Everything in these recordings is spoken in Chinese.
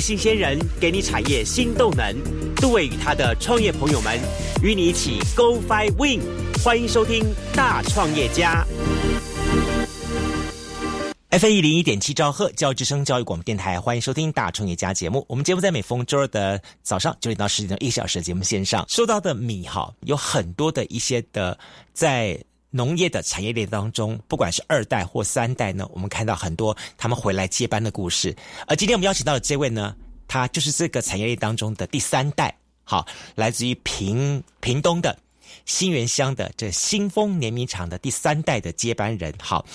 新鲜人给你产业新动能。杜伟与他的创业朋友们与你一起 Go Fly Win。欢迎收听《大创业家》。F 一零一点七兆赫教育之声教育广播电台，欢迎收听《大创业家》节目。我们节目在每逢周二的早上九点到十点钟一小时的节目线上。收到的米哈，有很多的一些的在农业的产业链当中，不管是二代或三代呢，我们看到很多他们回来接班的故事。而今天我们邀请到的这位呢，他就是这个产业链当中的第三代，好，来自于屏屏东的。新源乡的这新丰碾米厂的第三代的接班人，好，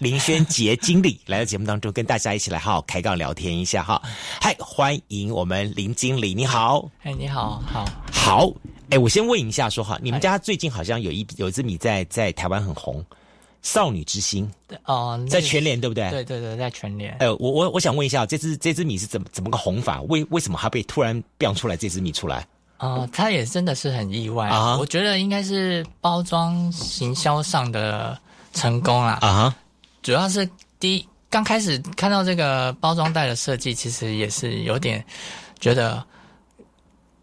林轩杰经理来到节目当中，跟大家一起来好好开杠聊天一下哈。嗨，欢迎我们林经理，你好。哎，你好，好，好。哎，我先问一下，说哈，你们家最近好像有一有一支米在在台湾很红，少女之心。对哦，在全联对不对？对对对，在全联。哎，我我我想问一下，这支这支米是怎么怎么个红法？为为什么它被突然变出来这支米出来？哦，它也真的是很意外啊！我觉得应该是包装行销上的成功啊！啊，主要是第一刚开始看到这个包装袋的设计，其实也是有点觉得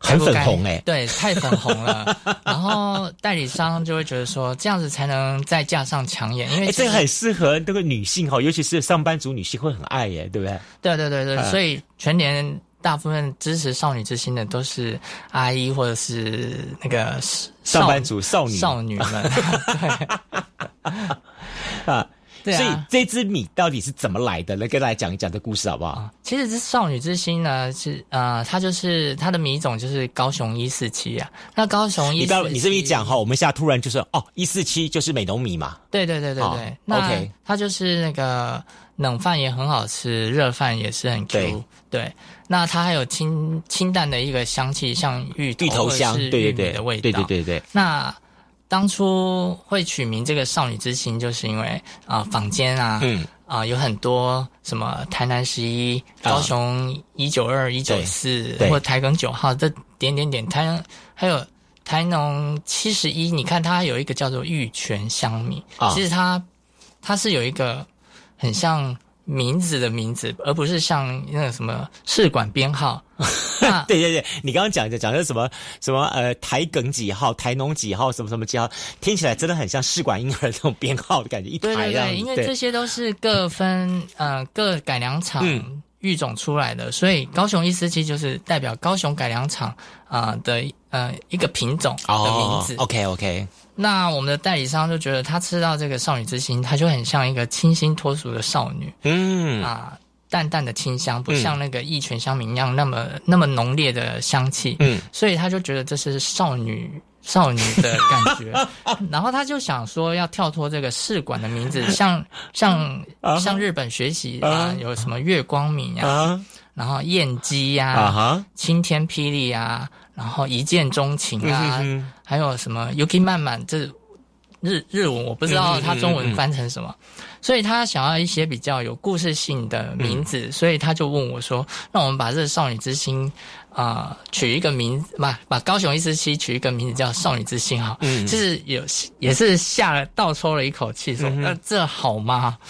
很粉红哎，对，太粉红了。然后代理商就会觉得说，这样子才能在架上抢眼，因为这很适合这个女性哈，尤其是上班族女性会很爱耶，对不对？对对对对，所以全年。大部分支持少女之心的都是阿姨或者是那个上班族少女少女们，啊，对啊。所以这支米到底是怎么来的？来跟大家讲一讲这故事好不好？其实这少女之心呢，是呃，它就是它的米种就是高雄一四七啊。那高雄一，你不要你这么一讲哈，我们现在突然就是哦，一四七就是美农米嘛。对对对对对。那它就是那个冷饭也很好吃，热饭也是很 Q。对。那它还有清清淡的一个香气，像芋头香，对对对的味道，对对对对。那当初会取名这个少女之心，就是因为啊，坊间啊，嗯啊，有很多什么台南十一、高雄一九二、一九四，或台梗九号这点点点，台还有台农七十一，你看它有一个叫做玉泉香米，其实它它是有一个很像。名字的名字，而不是像那个什么试管编号。对对对，你刚刚讲的讲的什么什么呃台梗几号、台农几号什么什么几号，听起来真的很像试管婴儿那种编号的感觉。一对对对，因为这些都是各分呃各改良厂育种出来的，所以高雄一四七就是代表高雄改良厂啊的呃一个品种的名字。OK OK。那我们的代理商就觉得他吃到这个少女之心，他就很像一个清新脱俗的少女，嗯。啊，淡淡的清香，不像那个一泉香茗一样那么那么浓烈的香气，嗯，所以他就觉得这是少女少女的感觉，然后他就想说要跳脱这个试管的名字，像像像日本学习啊，有什么月光米啊，然后燕姬呀，青天霹雳啊。然后一见钟情啊，还有什么 Yuki 慢慢这日日文我不知道它中文翻成什么，所以他想要一些比较有故事性的名字，所以他就问我说：“那我们把这少女之心啊取一个名，把把高雄一四七取一个名字叫少女之心哈。”嗯，就是有也是下了倒抽了一口气说：“那这好吗？”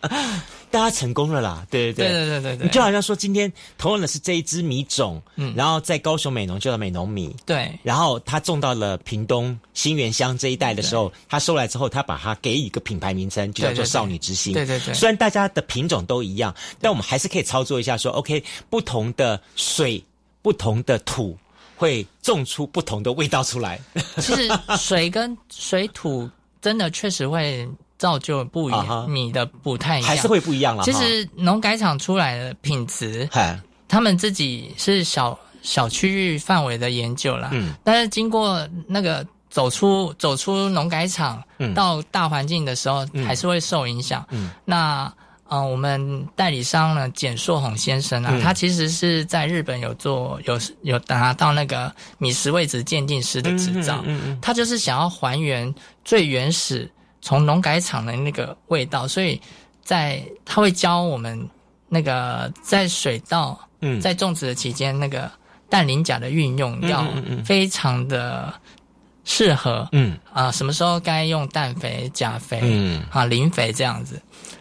大家成功了啦，对对？对对对对，就好像说今天同样的是这一支米种，嗯，然后在高雄美农就叫美农米，对，然后他种到了屏东新源乡这一带的时候，他收来之后，他把它给予一个品牌名称，就叫做少女之心，对对对。虽然大家的品种都一样，但我们还是可以操作一下，说 OK，不同的水、不同的土会种出不同的味道出来。其实水跟水土真的确实会。造就不一样，米的不太一样，还是会不一样了。其实农改场出来的品质，他们自己是小小区域范围的研究啦。嗯，但是经过那个走出走出农改场，到大环境的时候，还是会受影响。嗯，那呃，我们代理商呢，简硕宏先生啊，他其实是在日本有做有有拿到那个米食位置鉴定师的执照。嗯嗯，他就是想要还原最原始。从农改场的那个味道，所以在他会教我们那个在水稻嗯。在种植的期间，那个氮磷钾的运用要非常的适合，嗯。啊，什么时候该用氮肥、钾肥，嗯。啊磷肥这样子。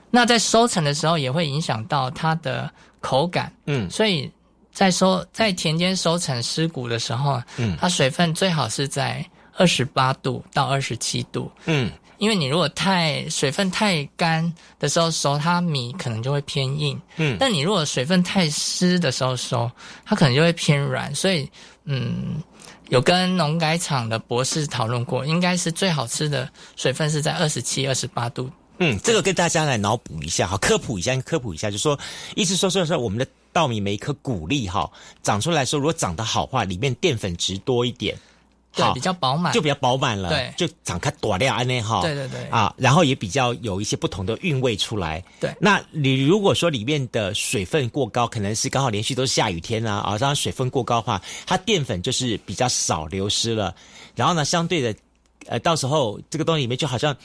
那在收成的时候也会影响到它的口感，嗯，所以在收在田间收成湿谷的时候，嗯，它水分最好是在二十八度到二十七度，嗯。因为你如果太水分太干的时候收，它米可能就会偏硬。嗯，但你如果水分太湿的时候收，它可能就会偏软。所以，嗯，有跟农改厂的博士讨论过，应该是最好吃的水分是在二十七、二十八度。嗯，这个跟大家来脑补一下哈，科普一下，科普一下，就说意思说说说我们的稻米每一颗谷粒哈长出来说，如果长得好话，里面淀粉值多一点。对，比较饱满，就比较饱满了。对，就展开多料安内哈。对对对。啊，然后也比较有一些不同的韵味出来。对。那你如果说里面的水分过高，可能是刚好连续都是下雨天啊，啊，让水分过高的话，它淀粉就是比较少流失了。然后呢，相对的，呃，到时候这个东西里面就好像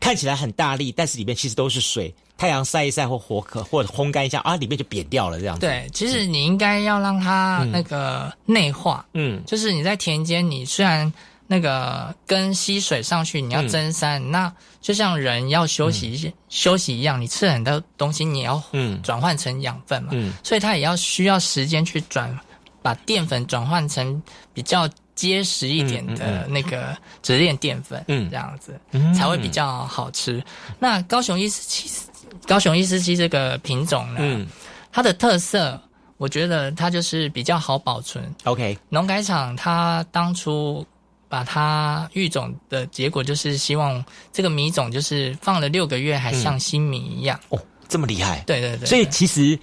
看起来很大力，但是里面其实都是水。太阳晒一晒或火可或者烘干一下啊，里面就扁掉了这样子。对，其实你应该要让它那个内化。嗯，就是你在田间，你虽然那个跟吸水上去，你要增山，那就像人要休息休息一样，你吃很多东西，你要转换成养分嘛。嗯，所以它也要需要时间去转，把淀粉转换成比较结实一点的那个直链淀粉。嗯，这样子才会比较好吃。那高雄一其实。高雄一四七这个品种呢，它的特色，我觉得它就是比较好保存。OK，农改场它当初把它育种的结果，就是希望这个米种就是放了六个月还像新米一样。哦，这么厉害！对对对。所以其实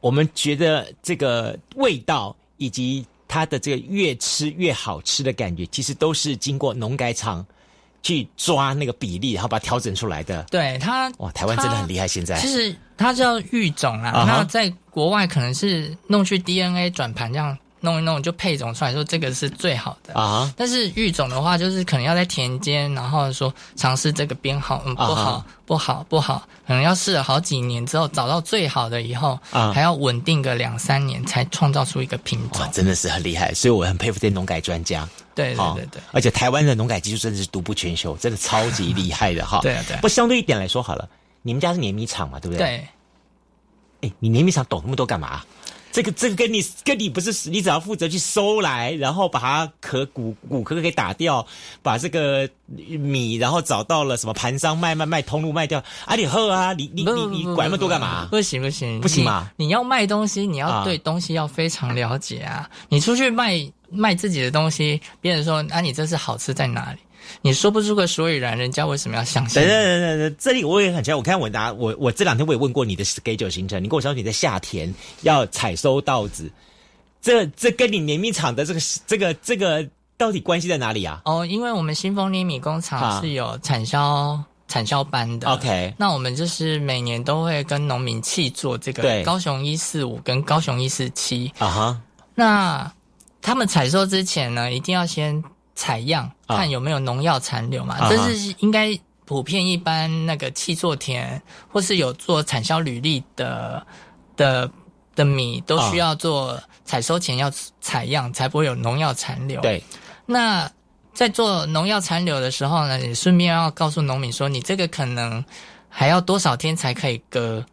我们觉得这个味道以及它的这个越吃越好吃的感觉，其实都是经过农改厂。去抓那个比例，然后把它调整出来的。对它，哇，台湾真的很厉害。现在其实它叫育种啊，那在国外可能是弄去 DNA 转盘这样。弄一弄就配种出来，说这个是最好的啊。但是育种的话，就是可能要在田间，然后说尝试这个编号，嗯，不好，不好，不好，可能要试了好几年之后，找到最好的以后，啊，还要稳定个两三年才创造出一个品种。真的是很厉害，所以我很佩服这些农改专家。对对对对，而且台湾的农改技术真的是独步全球，真的超级厉害的哈。对啊对。不相对一点来说好了，你们家是碾米厂嘛，对不对？对。哎，你碾米厂懂那么多干嘛？这个这个跟你跟你不是你只要负责去收来，然后把它壳骨骨壳给打掉，把这个米然后找到了什么盘商卖卖卖通路卖掉啊你喝啊你你你你管那么多干嘛？不行不行不行嘛！你要卖东西，你要对东西要非常了解啊！你出去卖卖自己的东西，别人说啊你这是好吃在哪里？你说不出个所以然，人家为什么要相信？等等等等，这里我也很奇怪。我看我拿我我这两天我也问过你的 schedule 行程，你跟我说你在夏天要采收稻子，这这跟你碾米厂的这个这个这个到底关系在哪里啊？哦，因为我们新丰碾米工厂是有产销产销班的。OK，那我们就是每年都会跟农民去做这个高雄一四五跟高雄一四七啊哈。那他们采收之前呢，一定要先。采样看有没有农药残留嘛？这是应该普遍一般那个气作田或是有做产销履历的的的米都需要做采收前要采样，才不会有农药残留。对，那在做农药残留的时候呢，你顺便要告诉农民说，你这个可能还要多少天才可以割。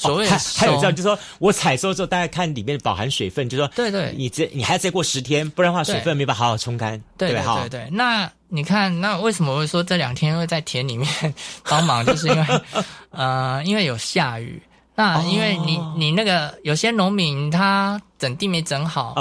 所谓还有这样，就是说我采收之后，大家看里面饱含水分，就说对对，你这你还要再过十天，不然的话水分没办法好好冲干，对对对对。那你看，那为什么会说这两天会在田里面 帮忙？就是因为呃，因为有下雨。那因为你你那个有些农民他整地没整好，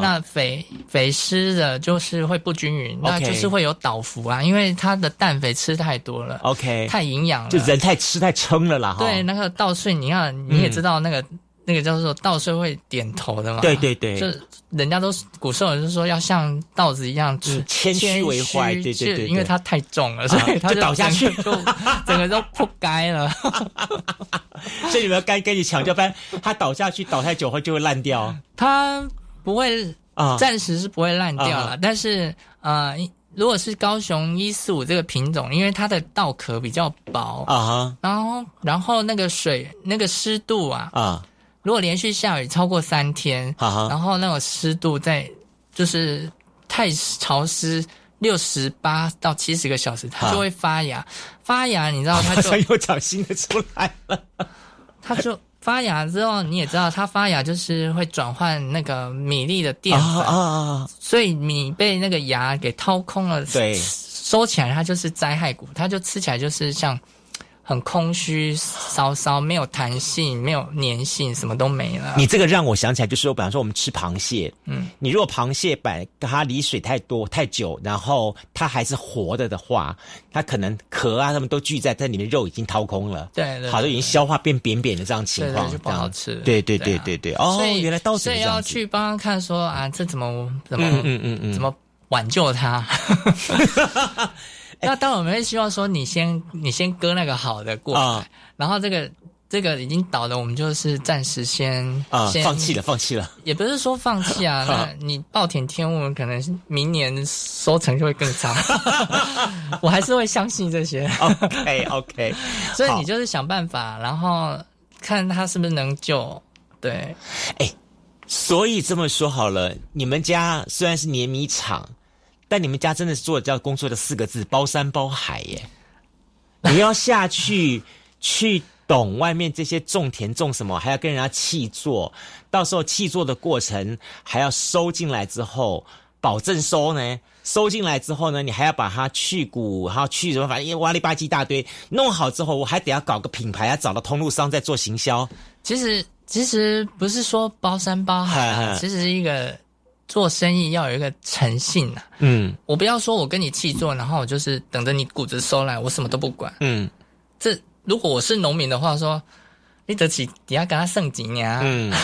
那肥肥施的就是会不均匀，那就是会有倒伏啊，因为他的氮肥吃太多了，OK，太营养了，就人太吃太撑了啦。对，那个稻穗，你看你也知道那个。那个叫做稻穗会点头的嘛？对对对，就人家都古时候人说要像稻子一样，谦虚为怀，对对对，因为它太重了，所以它就倒下去，就 整个都扑街了。所以你们要赶赶紧抢救，不然它倒下去倒太久后就会烂掉。它不会啊，暂时是不会烂掉了，但是呃，如果是高雄一四五这个品种，因为它的稻壳比较薄啊，然后然后那个水那个湿度啊啊。如果连续下雨超过三天，然后那个湿度在就是太潮湿，六十八到七十个小时，它就会发芽。发芽，你知道它就 又长新的出来了。它就发芽之后，你也知道，它发芽就是会转换那个米粒的淀粉，所以米被那个芽给掏空了，对，收起来它就是灾害谷，它就吃起来就是像。很空虚，稍稍没有弹性，没有粘性，什么都没了。你这个让我想起来，就是我，比方说我们吃螃蟹，嗯，你如果螃蟹摆它离水太多太久，然后它还是活的的话，它可能壳啊，它们都聚在在里面，肉已经掏空了，对，好多已经消化变扁扁的这样情况，就不好吃。对对对对对，哦，原来刀子所以要去帮他看说啊，这怎么怎么嗯嗯嗯怎么挽救它。那当然，我们会希望说，你先你先割那个好的过来，然后这个这个已经倒的，我们就是暂时先啊放弃了，放弃了。也不是说放弃啊，那你暴殄天物，可能明年收成就会更差。我还是会相信这些。OK OK，所以你就是想办法，然后看他是不是能救。对，哎，所以这么说好了，你们家虽然是碾米厂。但你们家真的是做叫工作的四个字，包山包海耶！你要下去 去懂外面这些种田种什么，还要跟人家契作，到时候契作的过程还要收进来之后，保证收呢，收进来之后呢，你还要把它去骨，然后去什么，反正哇里吧唧一大堆，弄好之后，我还得要搞个品牌，要找到通路商再做行销。其实其实不是说包山包海，其实是一个。做生意要有一个诚信呐，嗯，我不要说我跟你气做，然后我就是等着你谷子收来，我什么都不管，嗯，这如果我是农民的话，说你得起底下跟他剩几年，嗯。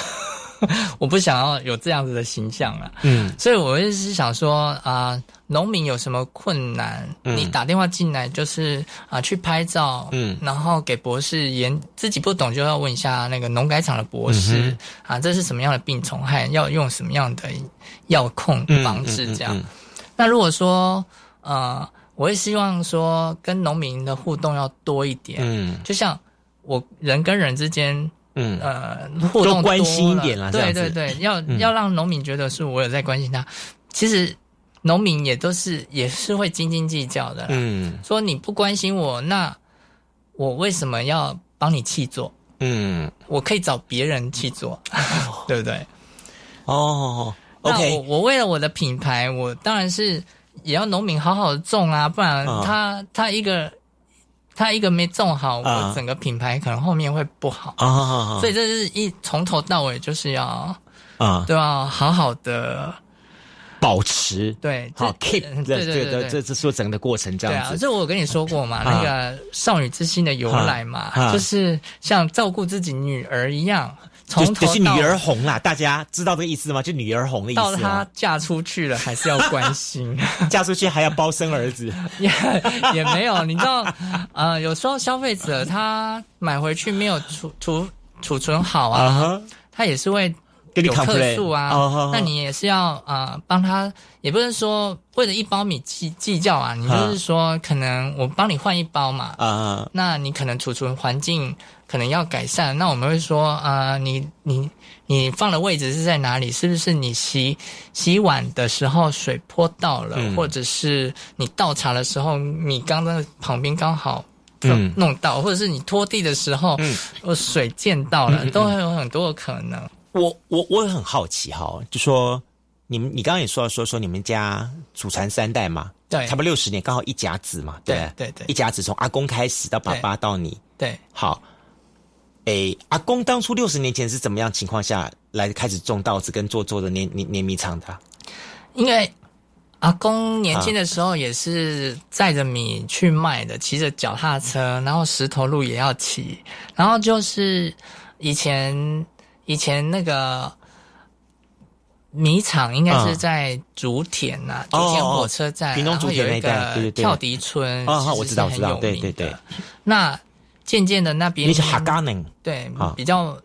我不想要有这样子的形象了，嗯，所以我一直是想说啊，农民有什么困难，你打电话进来就是啊，去拍照，嗯，然后给博士研，自己不懂就要问一下那个农改场的博士啊，这是什么样的病虫害，要用什么样的药控防治这样。那如果说呃，我会希望说跟农民的互动要多一点，嗯，就像我人跟人之间。嗯。呃，互动关心一点啦，对对对，要要让农民觉得是我有在关心他。其实农民也都是也是会斤斤计较的，嗯，说你不关心我，那我为什么要帮你去做？嗯，我可以找别人去做，对不对？哦，OK，我我为了我的品牌，我当然是也要农民好好的种啊，不然他他一个。他一个没种好，我整个品牌可能后面会不好。啊，所以这是一从头到尾就是要啊，对吧？好好的保持。对，好 keep 对对对，这这说整个过程这样子。这我跟你说过嘛，那个少女之心的由来嘛，就是像照顾自己女儿一样。就就是女儿红啦，大家知道这个意思吗？就女儿红的意思。到她嫁出去了，还是要关心。嫁出去还要包生儿子，也也没有。你知道，呃，有时候消费者他买回去没有储储储存好啊，他也是会有客诉啊。那你也是要啊，帮他，也不是说为了一包米计计较啊。你就是说，可能我帮你换一包嘛。啊，那你可能储存环境。可能要改善，那我们会说啊，你你你放的位置是在哪里？是不是你洗洗碗的时候水泼到了，或者是你倒茶的时候米刚刚旁边刚好弄到，或者是你拖地的时候水溅到了，都会有很多的可能。我我我也很好奇哈，就说你们你刚刚也说说说你们家祖传三代嘛，对，差不多六十年，刚好一甲子嘛，对对？对，一甲子从阿公开始到爸爸到你，对，好。诶，阿公当初六十年前是怎么样情况下来开始种稻子跟做做的碾碾碾米厂的？因为阿公年轻的时候也是载着米去卖的，骑着脚踏车，然后石头路也要骑，然后就是以前以前那个米厂应该是在竹田呐，竹田火车站，屏东竹田那带，对对对，跳迪村啊，我知道，我知道，对对对，那。渐渐的，那边你是哈嘎宁。对，比较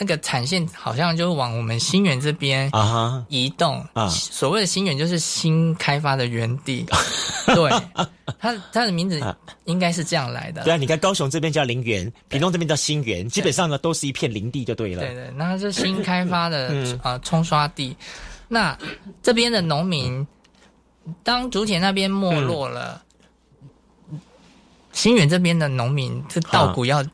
那个产线好像就往我们新园这边啊移动啊。所谓的新园就是新开发的园地，对，它它的名字应该是这样来的。对啊，你看高雄这边叫林园，屏东这边叫新园，基本上呢都是一片林地就对了。对对，那是新开发的啊冲刷地。那这边的农民，当竹田那边没落了。新源这边的农民，这稻谷要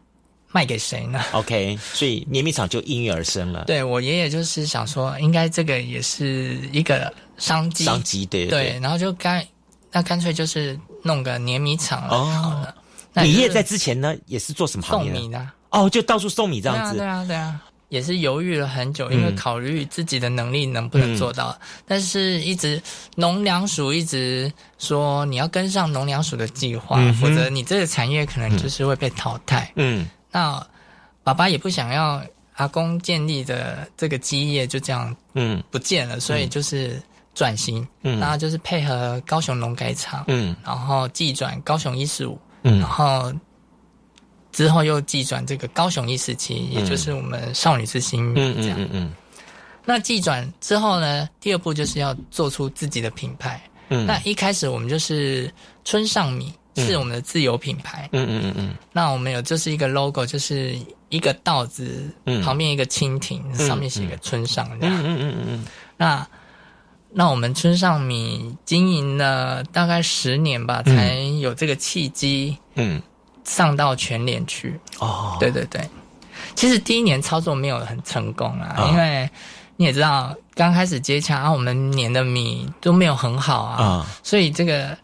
卖给谁呢？OK，所以碾米厂就应运而生了。对我爷爷就是想说，应该这个也是一个商机，商机对对，然后就干那干脆就是弄个碾米厂好了。你爷爷在之前呢，也是做什么行业？送米的哦，就到处送米这样子。对啊，对啊。也是犹豫了很久，因为考虑自己的能力能不能做到，但是一直农粮署一直说你要跟上农粮署的计划，否则你这个产业可能就是会被淘汰。嗯，那爸爸也不想要阿公建立的这个基业就这样嗯不见了，所以就是转型，嗯，然后就是配合高雄农改厂，嗯，然后寄转高雄一十五，嗯，然后。之后又寄转这个高雄一四七，也就是我们少女之星这样。嗯嗯嗯。那寄转之后呢，第二步就是要做出自己的品牌。嗯。那一开始我们就是春上米是我们的自有品牌。嗯嗯嗯嗯。那我们有就是一个 logo，就是一个稻子旁边一个蜻蜓，上面写一个村上这样。嗯嗯嗯嗯。那那我们村上米经营了大概十年吧，才有这个契机。嗯。上到全联去哦，对对对，其实第一年操作没有很成功啊，因为你也知道，刚开始接洽，我们年的米都没有很好啊，所以这个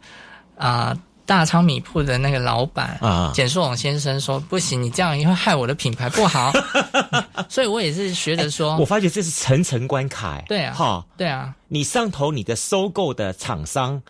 啊大昌米铺的那个老板啊。简树勇先生说不行，你这样会害我的品牌不好，所以我也是学着说，我发觉这是层层关卡，对啊，哈，对啊，你上头你的收购的厂商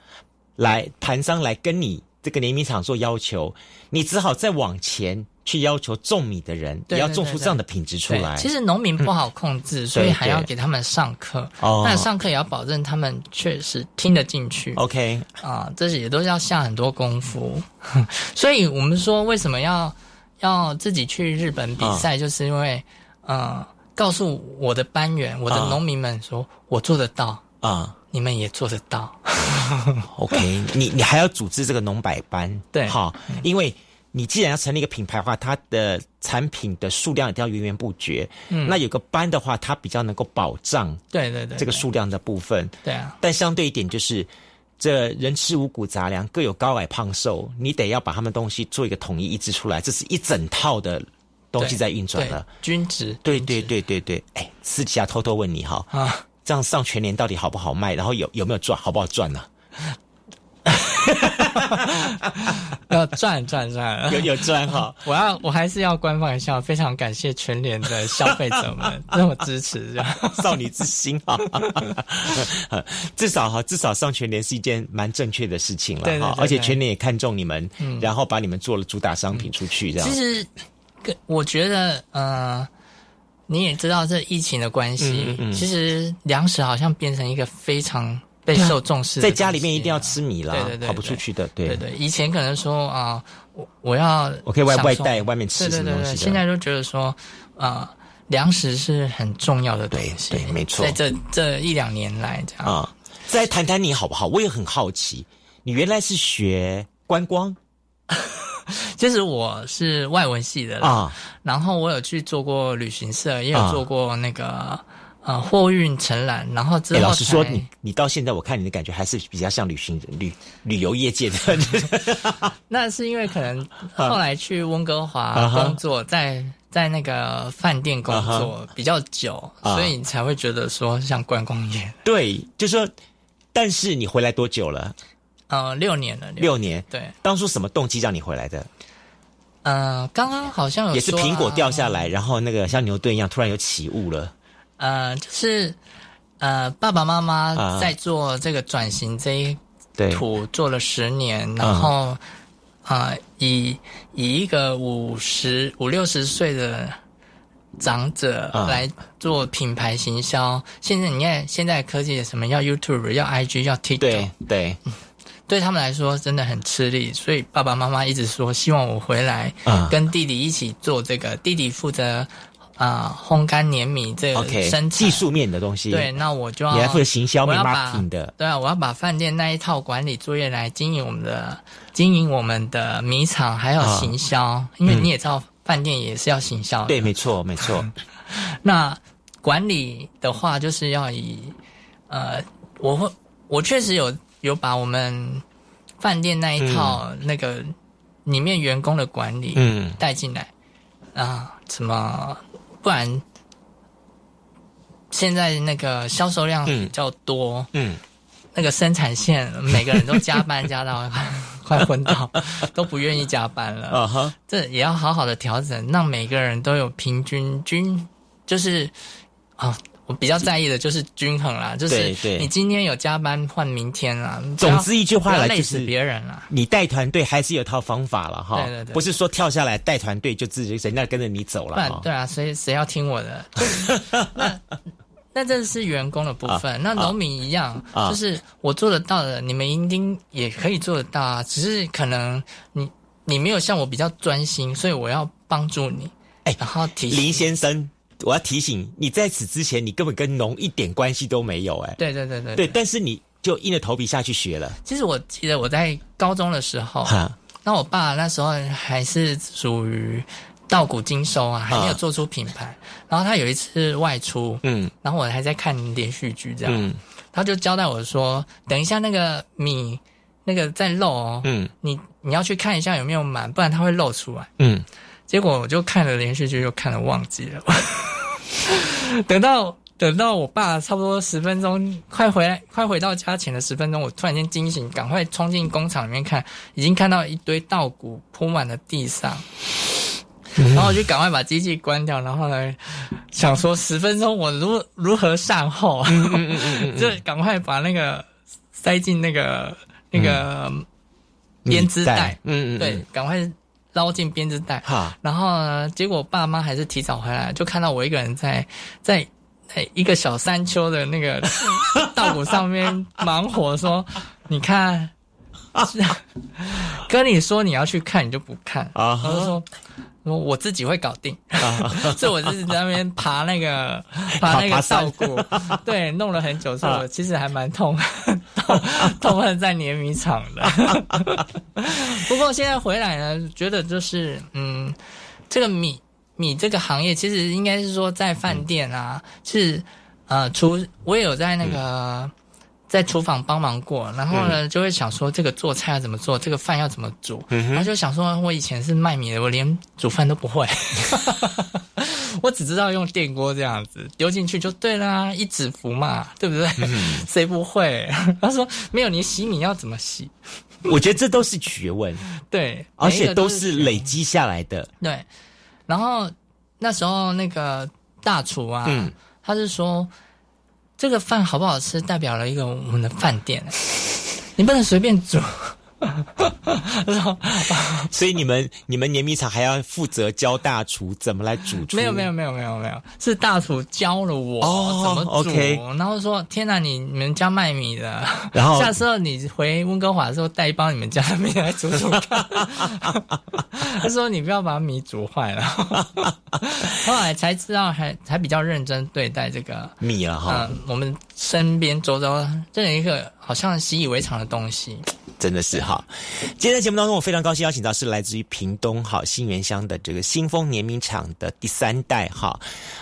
来盘商来跟你。这个联名厂做要求，你只好再往前去要求种米的人，也要种出这样的品质出来。其实农民不好控制，所以还要给他们上课。那上课也要保证他们确实听得进去。OK，啊，这些也都是要下很多功夫。所以我们说，为什么要要自己去日本比赛，就是因为，嗯，告诉我的班员、我的农民们，说我做得到啊。你们也做得到 OK？你你还要组织这个农百班，对，好，因为你既然要成立一个品牌的话，它的产品的数量一定要源源不绝。嗯，那有个班的话，它比较能够保障，对对对，这个数量的部分，对啊。但相对一点就是，这人吃五谷杂粮，各有高矮胖瘦，你得要把他们东西做一个统一一致出来，这是一整套的东西在运转了。均值，对对对对对。哎，私底下偷偷问你哈啊。这样上全年到底好不好卖？然后有有没有赚？好不好赚呢？要赚赚赚，有有赚哈！我要我还是要官方一下，非常感谢全联的消费者们那么支持，少女之心哈！至少哈，至少上全联是一件蛮正确的事情了哈！而且全联也看中你们，然后把你们做了主打商品出去，这样。其实，我觉得，呃。你也知道这疫情的关系，其实粮食好像变成一个非常备受重视。在家里面一定要吃米了，跑不出去的。对对，以前可能说啊，我我要我可以外外带外面吃什么东西。现在就觉得说啊，粮食是很重要的东西。对，没错。在这这一两年来，这样啊，再谈谈你好不好？我也很好奇，你原来是学观光。其实我是外文系的啊，然后我有去做过旅行社，也有做过那个呃货运承揽，然后之后老实说，你你到现在我看你的感觉还是比较像旅行旅旅游业界的。那是因为可能 后来去温哥华工作，在在那个饭店工作比较久，所以你才会觉得说像观光业。对，就说，但是你回来多久了？呃，六年了，六年。对，当初什么动机让你回来的？呃，刚刚好像有也是苹果掉下来，然后那个像牛顿一样，突然有起雾了。呃，就是呃，爸爸妈妈在做这个转型这一土做了十年，然后啊，以以一个五十五六十岁的长者来做品牌行销。现在你看，现在科技什么要 YouTube，要 IG，要 TikTok，对对。对他们来说真的很吃力，所以爸爸妈妈一直说希望我回来，跟弟弟一起做这个。弟弟负责啊烘干碾米这个生技术面的东西。对，那我就要你还负责行销，我要把的。对啊，我要把饭店那一套管理作业来经营我们的经营我们的米厂，还有行销。因为你也知道，饭店也是要行销。对，没错，没错。那管理的话，就是要以呃，我会我确实有。有把我们饭店那一套那个里面员工的管理带进来，啊，什么？不然现在那个销售量比较多，嗯，那个生产线每个人都加班加到 快昏倒，都不愿意加班了。啊哈，这也要好好的调整，让每个人都有平均均，就是啊。我比较在意的就是均衡啦，就是你今天有加班换明天啦。总之一句话来累死别人啦。你带团队还是有套方法了哈，对对对，不是说跳下来带团队就自己人家跟着你走了。对啊，谁谁要听我的？那那这是员工的部分，那农民一样，就是我做得到的，你们一定也可以做得到啊。只是可能你你没有像我比较专心，所以我要帮助你。哎，然后提林先生。我要提醒你，在此之前，你根本跟农一点关系都没有，哎。对对对对。对，但是你就硬着头皮下去学了。其实我记得我在高中的时候，那我爸那时候还是属于稻谷精收啊，还没有做出品牌。然后他有一次外出，嗯，然后我还在看连续剧，这样，嗯他就交代我说：“等一下那个米那个在漏哦，嗯，你你要去看一下有没有满，不然它会漏出来。”嗯，结果我就看了连续剧，又看了忘记了。等到等到我爸差不多十分钟快回来快回到家前的十分钟，我突然间惊醒，赶快冲进工厂里面看，已经看到一堆稻谷铺满了地上，然后我就赶快把机器关掉，然后呢想说十分钟我如如何善后，就赶快把那个塞进那个那个编织袋，嗯嗯，对，赶快。捞进编织袋，然后呢？结果爸妈还是提早回来，就看到我一个人在在一个小山丘的那个稻谷上面 忙活，说：“你看，跟你说你要去看，你就不看。”啊，他就说。我我自己会搞定，所以我就是在那边爬那个爬那个稻谷，对，弄了很久之后，其实还蛮痛，痛痛恨在碾米厂的。不过现在回来呢，觉得就是嗯，这个米米这个行业，其实应该是说在饭店啊，是呃，除我也有在那个。在厨房帮忙过，然后呢，就会想说这个做菜要怎么做，这个饭要怎么煮，然后就想说，我以前是卖米的，我连煮饭都不会，我只知道用电锅这样子丢进去就对啦，一指符嘛，对不对？谁不会？他说没有，你洗米要怎么洗？我觉得这都是学问，对，而且都是累积下来的。对，然后那时候那个大厨啊，他是说。这个饭好不好吃，代表了一个我们的饭店，你不能随便煮。所以你们你们碾米厂还要负责教大厨怎么来煮？没有没有没有没有没有，是大厨教了我怎么煮。然后说：“天哪，你你们家卖米的，然后下次你回温哥华的时候带一包你们家的米来煮煮看。”他说：“你不要把米煮坏了。”后来才知道，还才比较认真对待这个米了哈。我们身边周遭这样一个好像习以为常的东西。真的是哈，今天的节目当中，我非常高兴邀请到是来自于屏东好新源乡的这个新丰碾米厂的第三代哈，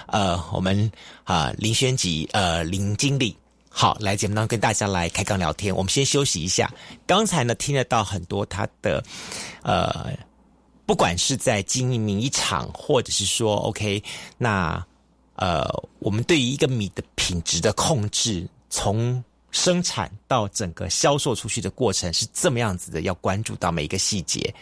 呃，我们啊林轩吉呃林经理好来节目当中跟大家来开杠聊天。我们先休息一下，刚才呢听得到很多他的呃，不管是在经营米厂，或者是说 OK，那呃，我们对于一个米的品质的控制从。生产到整个销售出去的过程是这么样子的，要关注到每一个细节。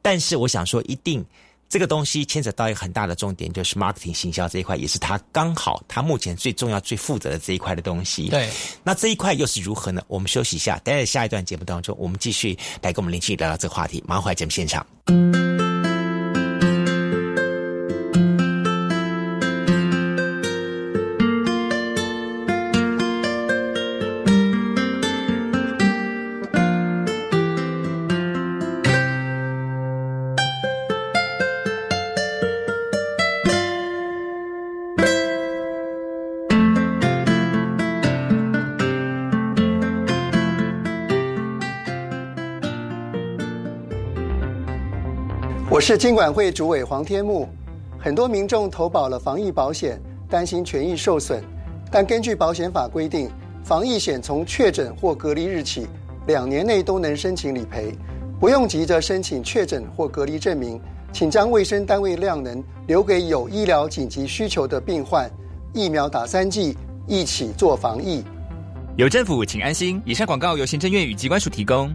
但是我想说，一定这个东西牵扯到一个很大的重点，就是 marketing 行销这一块，也是他刚好他目前最重要、最负责的这一块的东西。对，那这一块又是如何呢？我们休息一下，待在下一段节目当中，我们继续来跟我们林奇聊聊这个话题。马上回来节目现场。是金管会主委黄天木，很多民众投保了防疫保险，担心权益受损，但根据保险法规定，防疫险从确诊或隔离日起两年内都能申请理赔，不用急着申请确诊或隔离证明，请将卫生单位量能留给有医疗紧急需求的病患。疫苗打三剂，一起做防疫。有政府，请安心。以上广告由行政院与机关署提供。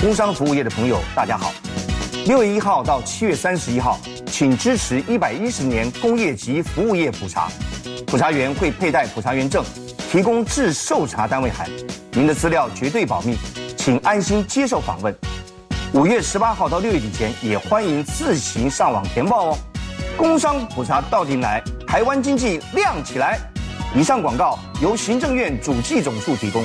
工商服务业的朋友，大家好。六月一号到七月三十一号，请支持一百一十年工业及服务业普查。普查员会佩戴普查员证，提供至受查单位函。您的资料绝对保密，请安心接受访问。五月十八号到六月底前，也欢迎自行上网填报哦。工商普查到底来，台湾经济亮起来。以上广告由行政院主计总处提供。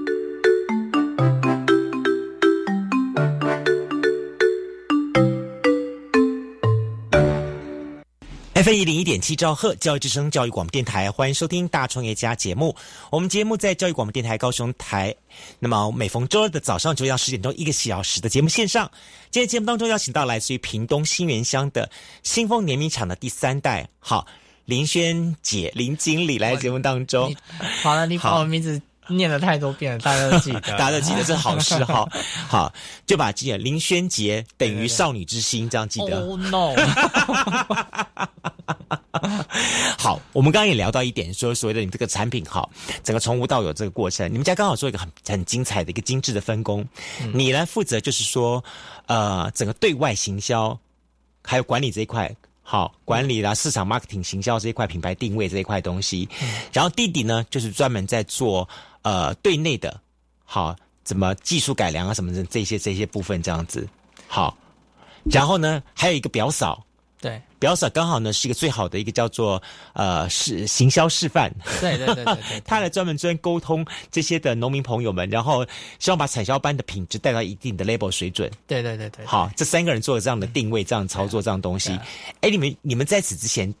F 一零一点七兆赫教育之声教育广播电台，欢迎收听大创业家节目。我们节目在教育广播电台高雄台，那么每逢周二的早上九点到十点钟一个小时的节目线上。今天节目当中邀请到来自于屏东新源乡的新丰碾米厂的第三代，好林轩姐林经理来节目当中。好了，你把我名字。念了太多遍了，大家都记得，大家都记得，这好事哈。好，就把记得林轩杰等于少女之心，这样记得。Oh no！好，我们刚刚也聊到一点，说所谓的你这个产品好，整个从无到有这个过程，你们家刚好做一个很很精彩的一个精致的分工，你来负责就是说，呃，整个对外行销还有管理这一块。好，管理啦，市场 marketing 行销这一块，品牌定位这一块东西。然后弟弟呢，就是专门在做呃对内的，好，怎么技术改良啊什么的这些这些部分这样子。好，然后呢，还有一个表嫂。对，表嫂刚好呢是一个最好的一个叫做呃是行销示范，对对对对对，他来专门专沟通这些的农民朋友们，然后希望把产销班的品质带到一定的 label 水准。对对对对，好，这三个人做了这样的定位，这样操作这样东西。哎，你们你们在此之前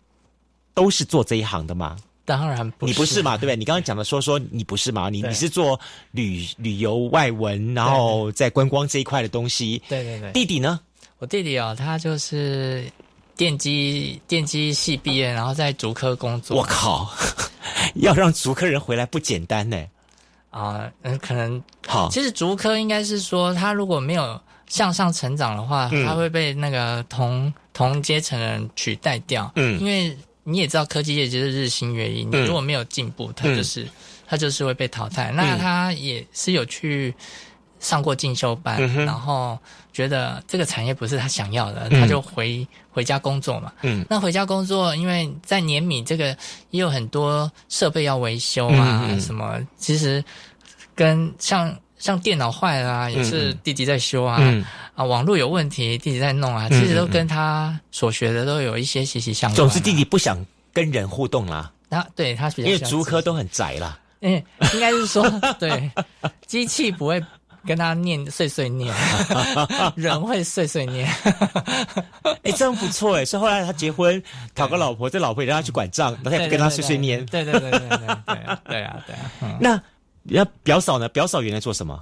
都是做这一行的吗？当然不，你不是嘛？对不对？你刚刚讲的说说你不是嘛？你你是做旅旅游外文，然后在观光这一块的东西。对对对，弟弟呢？我弟弟哦，他就是。电机电机系毕业，然后在竹科工作。我靠，要让竹科人回来不简单呢。啊，嗯，可能好。其实竹科应该是说，他如果没有向上成长的话，他会被那个同同阶层的人取代掉。嗯，因为你也知道，科技业就是日新月异，你如果没有进步，它就是它就是会被淘汰。那他也是有去。上过进修班，然后觉得这个产业不是他想要的，他就回回家工作嘛。嗯，那回家工作，因为在年米这个也有很多设备要维修啊，什么其实跟像像电脑坏了啊，也是弟弟在修啊，啊网络有问题弟弟在弄啊，其实都跟他所学的都有一些息息相关。总之，弟弟不想跟人互动啦。他对他比较因为竹科都很宅啦。嗯，应该是说 对机器不会。跟他念碎碎念，人会碎碎念。哎，这样不错哎。所以后来他结婚，讨个老婆，这老婆也让他去管账，然后他也不跟他碎碎念。对对对对对对啊对啊对啊。那那表嫂呢？表嫂原来做什么？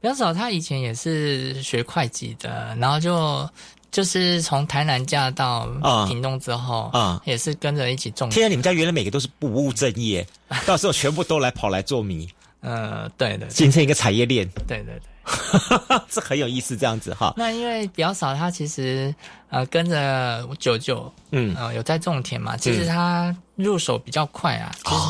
表嫂她以前也是学会计的，然后就就是从台南嫁到屏东之后啊，也是跟着一起种。天啊，你们家原来每个都是不务正业，到时候全部都来跑来做米。呃，对的，形成一个产业链。对对对，这很有意思，这样子哈。那因为表嫂她其实呃跟着舅舅，嗯，呃有在种田嘛，其实她入手比较快啊，其实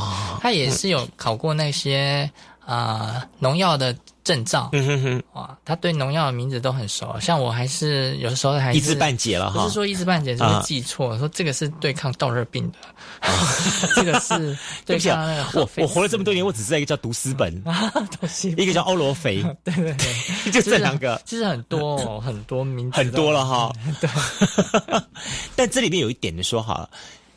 她也是有考过那些啊农药的。证照，嗯哼哼，哇，他对农药的名字都很熟，像我还是有的时候还一知半解了哈，不是说一知半解，是会记错，说这个是对抗稻热病的，这个是 对抗那个。我我活了这么多年，我只知道一个叫毒丝本，一个叫欧罗肥，对对对，就这两个，其实很多哦，很多名字很多了哈，对，但这里面有一点的说好了。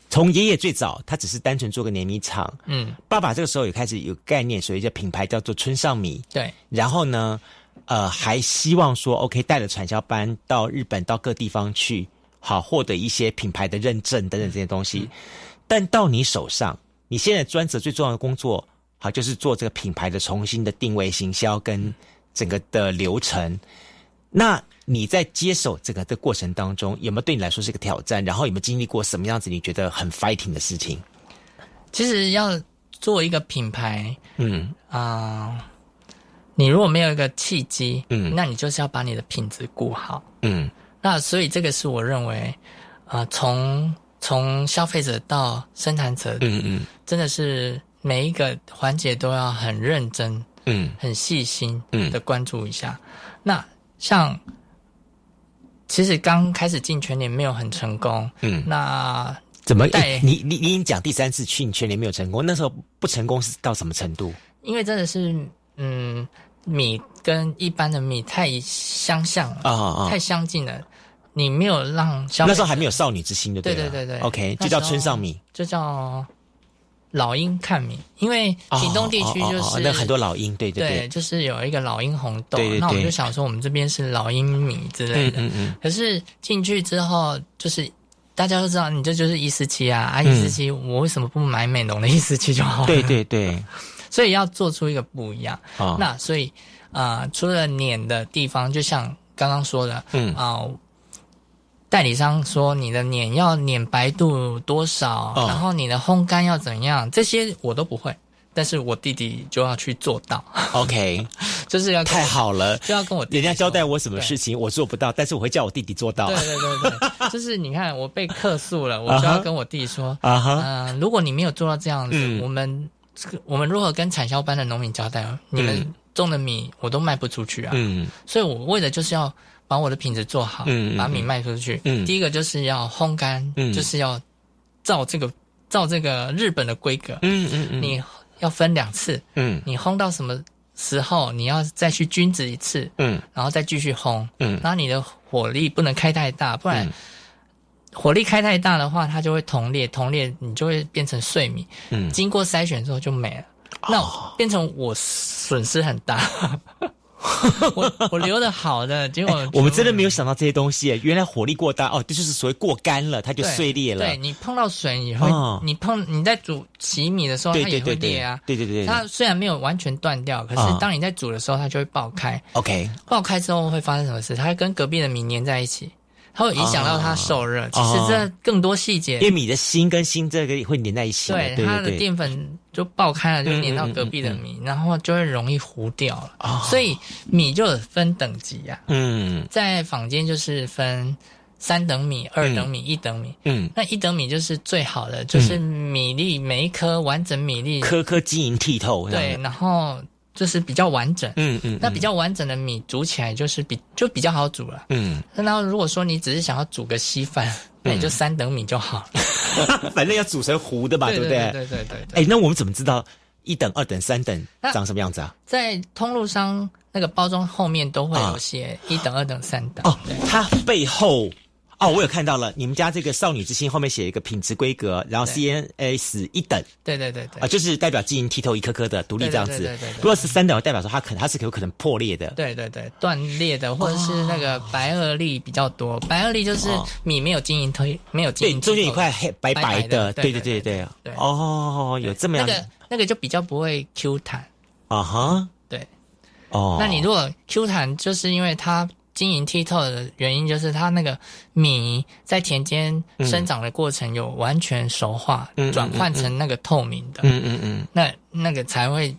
从爷爷最早，他只是单纯做个碾米厂。嗯，爸爸这个时候也开始有概念，所以叫品牌叫做村上米。对，然后呢，呃，还希望说，OK，带了传销班到日本到各地方去，好获得一些品牌的认证等等这些东西。但到你手上，你现在专责最重要的工作，好就是做这个品牌的重新的定位、行销跟整个的流程。那你在接手这个的过程当中，有没有对你来说是一个挑战？然后有没有经历过什么样子你觉得很 fighting 的事情？其实要做一个品牌，嗯啊，你如果没有一个契机，嗯，那你就是要把你的品质顾好，嗯。那所以这个是我认为，啊，从从消费者到生产者，嗯嗯，真的是每一个环节都要很认真，嗯，很细心的关注一下。那像，其实刚开始进全年没有很成功，嗯，那怎么？你你你已经讲第三次去你全年没有成功，那时候不成功是到什么程度？因为真的是，嗯，米跟一般的米太相像了啊，太相近了，你没有让那时候还没有少女之心的，对对对对，OK，就叫村上米，就叫。老鹰看米，因为屏东地区就是那很多老鹰，对对对，就是有一个老鹰红豆，那我们就想说我们这边是老鹰米之类的。嗯嗯。可是进去之后，就是大家都知道，你这就是一四七啊，啊一四七，我为什么不买美浓的一四七就好？对对对。所以要做出一个不一样。那所以啊，除了碾的地方，就像刚刚说的，嗯啊。代理商说你的碾要碾白度多少，然后你的烘干要怎样，这些我都不会，但是我弟弟就要去做到。OK，就是要太好了，就要跟我人家交代我什么事情，我做不到，但是我会叫我弟弟做到。对对对对，就是你看我被客诉了，我就要跟我弟说啊哈，嗯，如果你没有做到这样子，我们这个我们如何跟产销班的农民交代？你们种的米我都卖不出去啊，嗯，所以我为的就是要。把我的品质做好，把米卖出去。第一个就是要烘干，就是要照这个照这个日本的规格。嗯嗯嗯，你要分两次。嗯，你烘到什么时候，你要再去均值一次。嗯，然后再继续烘。嗯，然后你的火力不能开太大，不然火力开太大的话，它就会同裂，同裂你就会变成碎米。嗯，经过筛选之后就没了，那变成我损失很大。我我留的好的，结果我们真的没有想到这些东西。原来火力过大哦，这就是所谓过干了，它就碎裂了。对你碰到水也会，你碰你在煮洗米的时候，它也会裂啊。对对对，它虽然没有完全断掉，可是当你在煮的时候，它就会爆开。OK，爆开之后会发生什么事？它会跟隔壁的米粘在一起。它会影响到它受热，其实这更多细节。因为米的芯跟芯这个会粘在一起，对它的淀粉就爆开了，就粘到隔壁的米，然后就会容易糊掉了。所以米就有分等级呀。嗯，在坊间就是分三等米、二等米、一等米。嗯，那一等米就是最好的，就是米粒每一颗完整米粒，颗颗晶莹剔透。对，然后。就是比较完整，嗯嗯，那比较完整的米煮起来就是比就比较好煮了，嗯。那如果说你只是想要煮个稀饭，那你就三等米就好了，反正要煮成糊的嘛，对不对？对对对。哎，那我们怎么知道一等、二等、三等长什么样子啊？在通路商那个包装后面都会有写一等、二等、三等。哦，它背后哦，我有看到了，你们家这个少女之心后面写一个品质规格，然后 CNS 一等，对对对对，啊，就是代表晶莹剔透一颗颗的独立这样子。对对对对如果是三等，代表说它可能它是有可能破裂的。对对对，断裂的，或者是那个白垩粒比较多。白垩粒就是米没有晶莹推，没有晶莹对，你，中间一块黑白白的，对对对对对。哦，有这么样那个那个就比较不会 Q 弹啊哈。对，哦，那你如果 Q 弹，就是因为它。晶莹剔透的原因就是它那个米在田间生长的过程有完全熟化，转换成那个透明的，嗯嗯嗯，那那个才会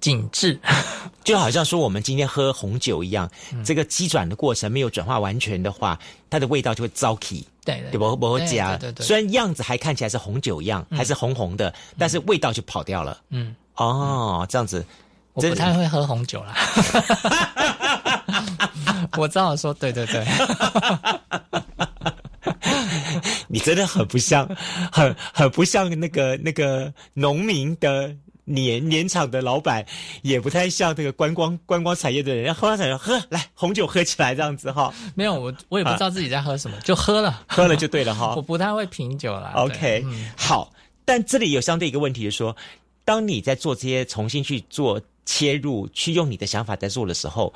紧致，就好像说我们今天喝红酒一样，这个机转的过程没有转化完全的话，它的味道就会糟起，对对不？不会加，对对。虽然样子还看起来是红酒一样，还是红红的，但是味道就跑掉了。嗯，哦，这样子，我不太会喝红酒啦。我只好说对对对，你真的很不像，很很不像那个那个农民的年年场的老板，也不太像那个观光观光产业的人。观光产业喝来红酒喝起来这样子哈，没有我我也不知道自己在喝什么，就喝了，喝了就对了哈。我不太会品酒啦。OK，好，但这里有相对一个问题是说，当你在做这些重新去做切入，去用你的想法在做的时候。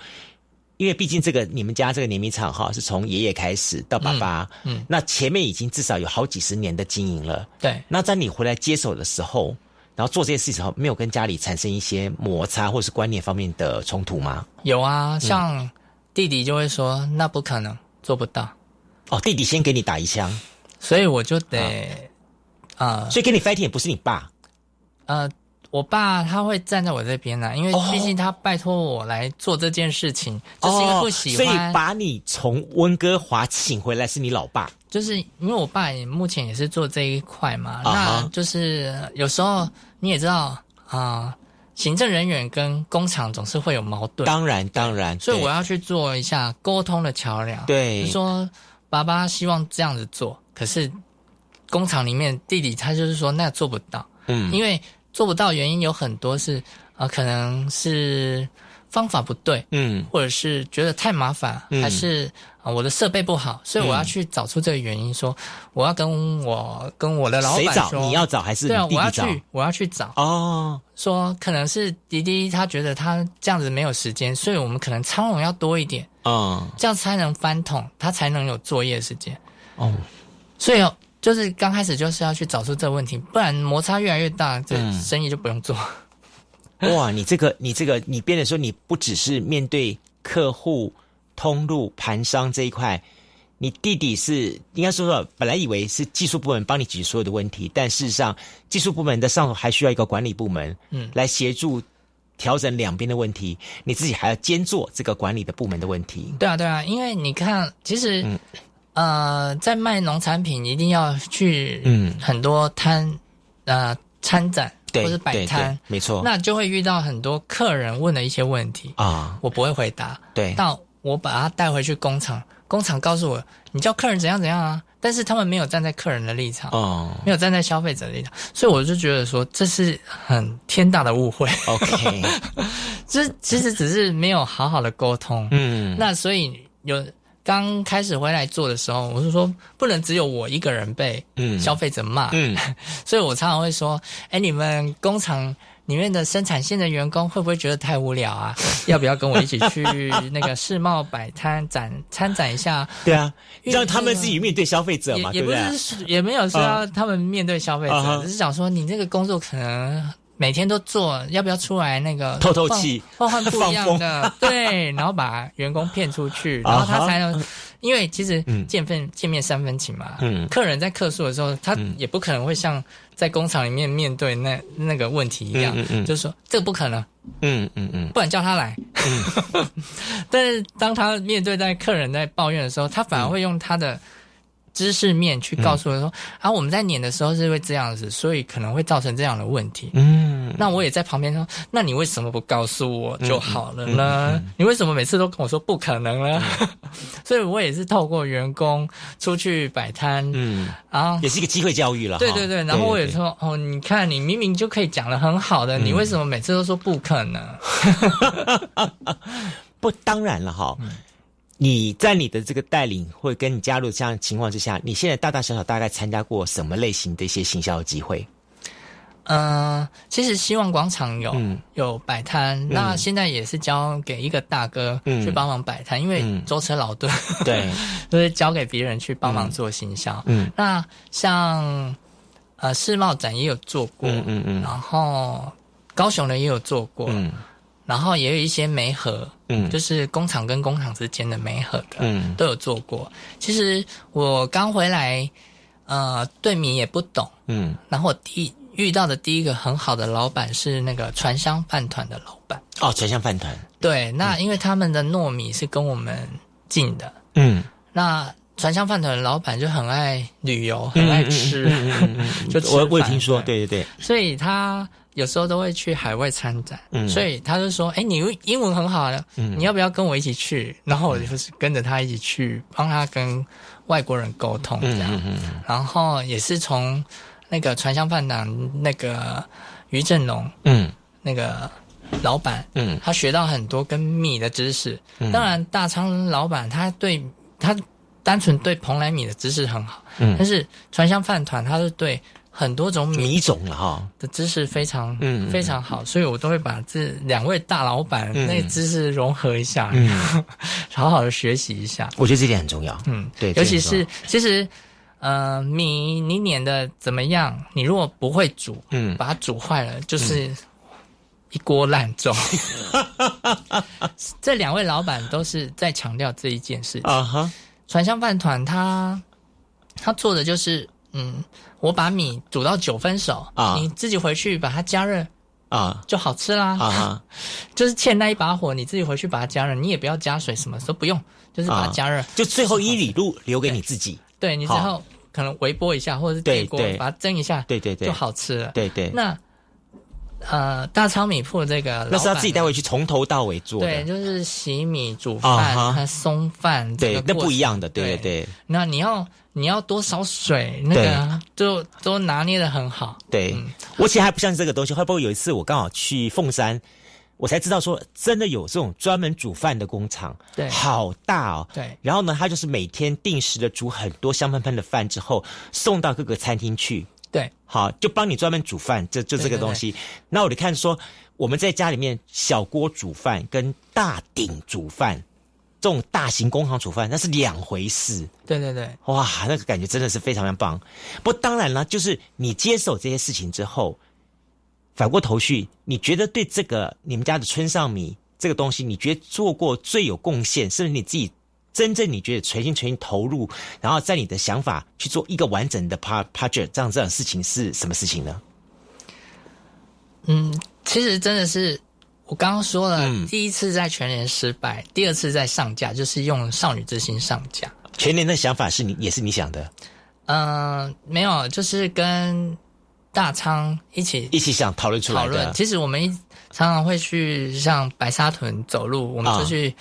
因为毕竟这个你们家这个碾米厂哈，是从爷爷开始到爸爸，嗯，那前面已经至少有好几十年的经营了，对。那在你回来接手的时候，然后做这些事情时候，没有跟家里产生一些摩擦或是观念方面的冲突吗？有啊，像弟弟就会说、嗯、那不可能，做不到。哦，弟弟先给你打一枪，所以我就得啊、呃，所以跟你 fighting 也不是你爸，呃。我爸他会站在我这边呢、啊，因为毕竟他拜托我来做这件事情，哦、就是因为不喜欢，所以把你从温哥华请回来是你老爸，就是因为我爸也目前也是做这一块嘛，啊、那就是有时候你也知道啊、呃，行政人员跟工厂总是会有矛盾，当然当然，所以我要去做一下沟通的桥梁，对，就说爸爸希望这样子做，可是工厂里面弟弟他就是说那做不到，嗯，因为。做不到原因有很多是，呃，可能是方法不对，嗯，或者是觉得太麻烦，嗯、还是啊、呃、我的设备不好，所以我要去找出这个原因，说我要跟我跟我的老板说，你要找还是对啊，我要去我要去找。哦，说可能是滴滴他觉得他这样子没有时间，所以我们可能仓容要多一点，嗯，这样才能翻桶，他才能有作业时间，哦，所以哦。就是刚开始就是要去找出这个问题，不然摩擦越来越大，这生意就不用做。嗯、哇，你这个你这个你变得说，你不只是面对客户、通路、盘商这一块，你弟弟是应该说说，本来以为是技术部门帮你解决所有的问题，但事实上技术部门的上头还需要一个管理部门，嗯，来协助调整两边的问题，你自己还要兼做这个管理的部门的问题。对啊，对啊，因为你看，其实。嗯呃，在卖农产品一定要去嗯。很多摊呃参展或者摆摊，没错，那就会遇到很多客人问的一些问题啊，我不会回答，对，那我把他带回去工厂，工厂告诉我你叫客人怎样怎样啊，但是他们没有站在客人的立场，哦，没有站在消费者的立场，所以我就觉得说这是很天大的误会。OK，这其实只是没有好好的沟通，嗯，那所以有。刚开始回来做的时候，我是说不能只有我一个人被消费者骂，嗯，所以我常常会说，哎，你们工厂里面的生产线的员工会不会觉得太无聊啊？要不要跟我一起去那个世贸摆摊展参展一下？对啊，让他们自己面对消费者嘛，也对不是也没有说要他们面对消费者，啊、只是想说你这个工作可能。每天都做，要不要出来那个透透气，换换不一样的？对，然后把员工骗出去，然后他才能，啊、因为其实见分、嗯、见面三分情嘛。嗯，客人在客诉的时候，他也不可能会像在工厂里面面对那那个问题一样，嗯嗯、就是说这个不可能。嗯嗯嗯，不然叫他来。嗯，但是当他面对在客人在抱怨的时候，他反而会用他的。知识面去告诉我说、嗯、啊，我们在碾的时候是会这样子，所以可能会造成这样的问题。嗯，那我也在旁边说，那你为什么不告诉我就好了呢？嗯嗯嗯、你为什么每次都跟我说不可能呢？所以我也是透过员工出去摆摊，嗯，啊，也是一个机会教育了。对对对，然后我也说哦，你看你明明就可以讲的很好的，嗯、你为什么每次都说不可能？不，当然了哈。你在你的这个带领或跟你加入这样情况之下，你现在大大小小大概参加过什么类型的一些行销机会？嗯，其实希望广场有有摆摊，那现在也是交给一个大哥去帮忙摆摊，因为舟车劳顿，对，都是交给别人去帮忙做行销。嗯，那像呃世贸展也有做过，嗯嗯嗯，然后高雄的也有做过，嗯，然后也有一些媒合，嗯，就是工厂跟工厂之间的媒合的，嗯，都有做过。其实我刚回来，呃，对米也不懂，嗯，然后我第。遇到的第一个很好的老板是那个传香饭团的老板。哦，传香饭团。对，那因为他们的糯米是跟我们进的，嗯，那传香饭团的老板就很爱旅游，很爱吃，就我我也听说，对对对，所以他有时候都会去海外参展，所以他就说，哎，你英文很好的，你要不要跟我一起去？然后我就是跟着他一起去，帮他跟外国人沟通这样，然后也是从。那个传香饭堂那个于振龙，嗯，那个老板，嗯，他学到很多跟米的知识。当然，大昌老板他对他单纯对蓬莱米的知识很好，嗯，但是传香饭团他是对很多种米种了哈的知识非常，嗯，非常好，所以我都会把这两位大老板那知识融合一下，嗯，好好的学习一下。我觉得这点很重要，嗯，对，尤其是其实。呃，米你碾的怎么样？你如果不会煮，嗯，把它煮坏了，就是一锅烂粥。这两位老板都是在强调这一件事情啊哈。传香饭团他他做的就是，嗯，我把米煮到九分熟啊，你自己回去把它加热啊，就好吃啦啊。就是欠那一把火，你自己回去把它加热，你也不要加水，什么都不用，就是把它加热，就最后一里路留给你自己。对你之后。可能微波一下，或者是电锅把它蒸一下，对对对，就好吃了。对对。那呃，大昌米铺这个，那是要自己带回去，从头到尾做。对，就是洗米、煮饭、和松饭。对，那不一样的。对对对。那你要你要多少水？那个就都拿捏的很好。对，我其实还不相信这个东西。会不会有一次我刚好去凤山？我才知道说，真的有这种专门煮饭的工厂，对，好大哦。对，然后呢，他就是每天定时的煮很多香喷喷的饭，之后送到各个餐厅去。对，好，就帮你专门煮饭，就就这个东西。那我就看说，我们在家里面小锅煮饭跟大鼎煮饭，这种大型工厂煮饭那是两回事。对对对，哇，那个感觉真的是非常非常棒。不当然了，就是你接手这些事情之后。反过头去，你觉得对这个你们家的村上米这个东西，你觉得做过最有贡献，甚至你自己真正你觉得全心全意投入，然后在你的想法去做一个完整的 p project 这样这样事情是什么事情呢？嗯，其实真的是我刚刚说了，第一次在全年失败，第二次在上架就是用少女之心上架。全年的想法是你也是你想的？嗯，没有，就是跟。大仓一起一起想讨论出来讨论，其实我们常常会去像白沙屯走路，我们就去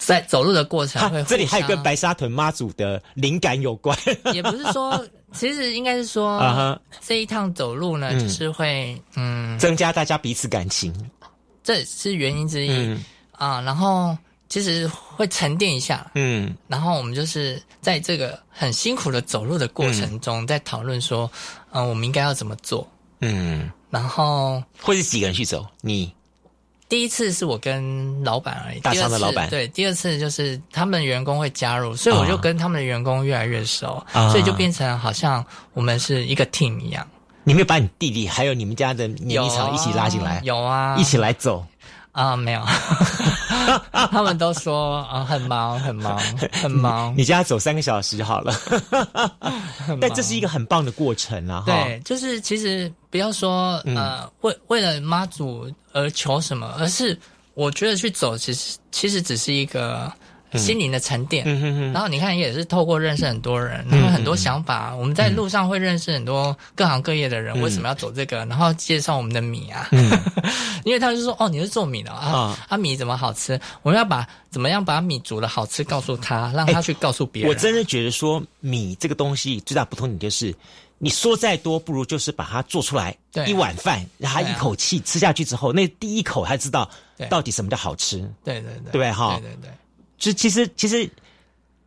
在走路的过程会。这里还有跟白沙屯妈祖的灵感有关。也不是说，其实应该是说，这一趟走路呢，就是会嗯增加大家彼此感情，这是原因之一啊。然后。其实会沉淀一下，嗯，然后我们就是在这个很辛苦的走路的过程中，在讨论说，嗯，我们应该要怎么做，嗯，然后会是几个人去走？你第一次是我跟老板而已，大商的老板，对，第二次就是他们员工会加入，所以我就跟他们的员工越来越熟，所以就变成好像我们是一个 team 一样。你没有把你弟弟还有你们家的碾米厂一起拉进来？有啊，一起来走。啊，没有，他们都说啊，很忙，很忙，很忙。你家走三个小时就好了，但这是一个很棒的过程啊！对，就是其实不要说呃，为为了妈祖而求什么，而是我觉得去走，其实其实只是一个。心灵的沉淀，然后你看也是透过认识很多人，然后很多想法，我们在路上会认识很多各行各业的人，为什么要走这个？然后介绍我们的米啊，因为他就说哦，你是做米的啊，啊米怎么好吃？我们要把怎么样把米煮的好吃告诉他，让他去告诉别人。我真的觉得说米这个东西最大不同点就是，你说再多不如就是把它做出来，一碗饭让他一口气吃下去之后，那第一口他知道到底什么叫好吃。对对对，对？哈？对对对。就其实其实